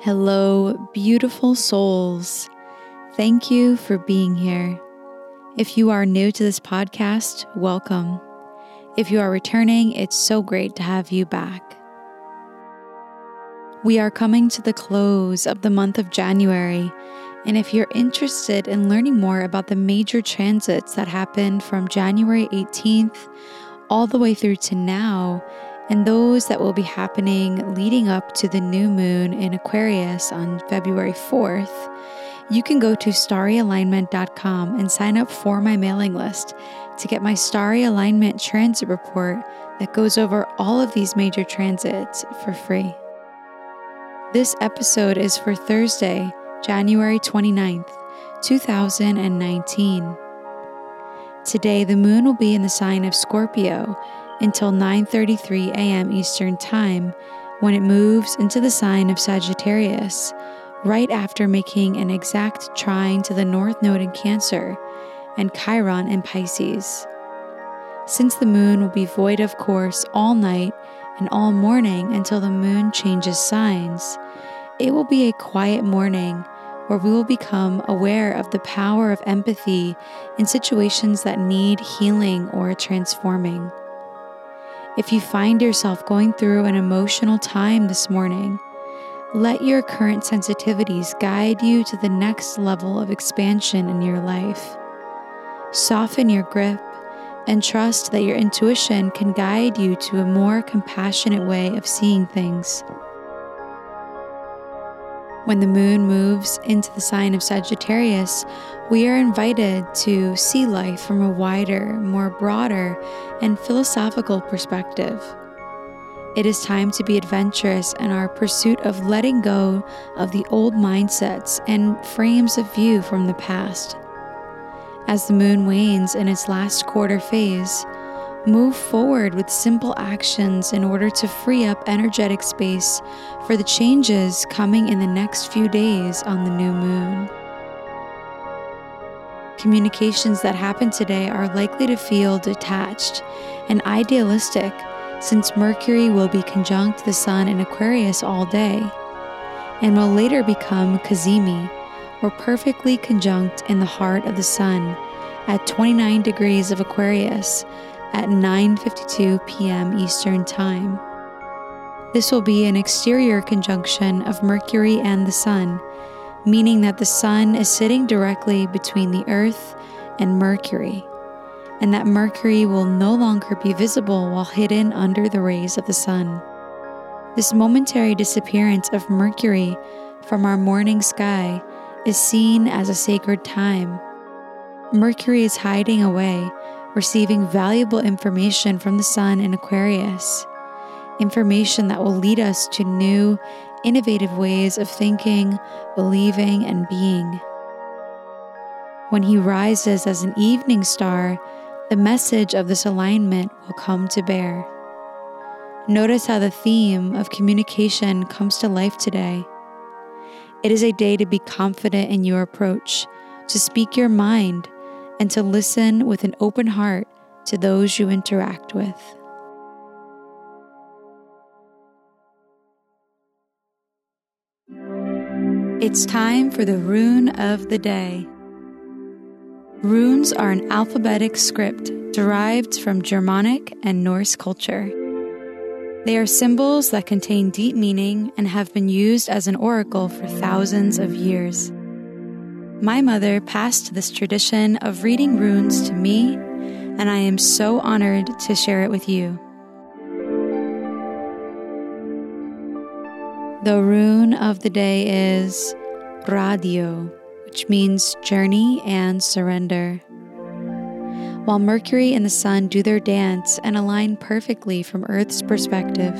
Hello, beautiful souls. Thank you for being here. If you are new to this podcast, welcome. If you are returning, it's so great to have you back. We are coming to the close of the month of January, and if you're interested in learning more about the major transits that happened from January 18th all the way through to now, and those that will be happening leading up to the new moon in Aquarius on February 4th, you can go to starryalignment.com and sign up for my mailing list to get my Starry Alignment Transit Report that goes over all of these major transits for free. This episode is for Thursday, January 29th, 2019. Today, the moon will be in the sign of Scorpio until 9:33 a.m. Eastern Time when it moves into the sign of Sagittarius right after making an exact trine to the north node in Cancer and Chiron in Pisces. Since the moon will be void of course all night and all morning until the moon changes signs, it will be a quiet morning where we will become aware of the power of empathy in situations that need healing or transforming. If you find yourself going through an emotional time this morning, let your current sensitivities guide you to the next level of expansion in your life. Soften your grip and trust that your intuition can guide you to a more compassionate way of seeing things. When the moon moves into the sign of Sagittarius, we are invited to see life from a wider, more broader, and philosophical perspective. It is time to be adventurous in our pursuit of letting go of the old mindsets and frames of view from the past. As the moon wanes in its last quarter phase, Move forward with simple actions in order to free up energetic space for the changes coming in the next few days on the new moon. Communications that happen today are likely to feel detached and idealistic since Mercury will be conjunct the Sun in Aquarius all day and will later become Cazimi, or perfectly conjunct in the heart of the Sun at 29 degrees of Aquarius at 9:52 p.m. Eastern Time. This will be an exterior conjunction of Mercury and the Sun, meaning that the Sun is sitting directly between the Earth and Mercury, and that Mercury will no longer be visible while hidden under the rays of the Sun. This momentary disappearance of Mercury from our morning sky is seen as a sacred time. Mercury is hiding away receiving valuable information from the Sun in Aquarius, information that will lead us to new, innovative ways of thinking, believing, and being. When he rises as an evening star, the message of this alignment will come to bear. Notice how the theme of communication comes to life today. It is a day to be confident in your approach, to speak your mind, and to listen with an open heart to those you interact with. It's time for the rune of the day. Runes are an alphabetic script derived from Germanic and Norse culture. They are symbols that contain deep meaning and have been used as an oracle for thousands of years. My mother passed this tradition of reading runes to me, and I am so honored to share it with you. The rune of the day is Raido, which means journey and surrender. While Mercury and the Sun do their dance and align perfectly from Earth's perspective,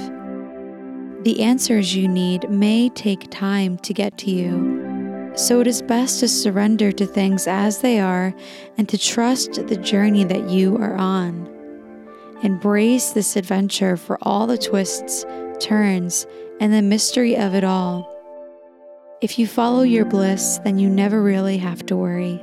the answers you need may take time to get to you So it is best to surrender to things as they are and to trust the journey that you are on. Embrace this adventure for all the twists, turns, and the mystery of it all. If you follow your bliss, then you never really have to worry.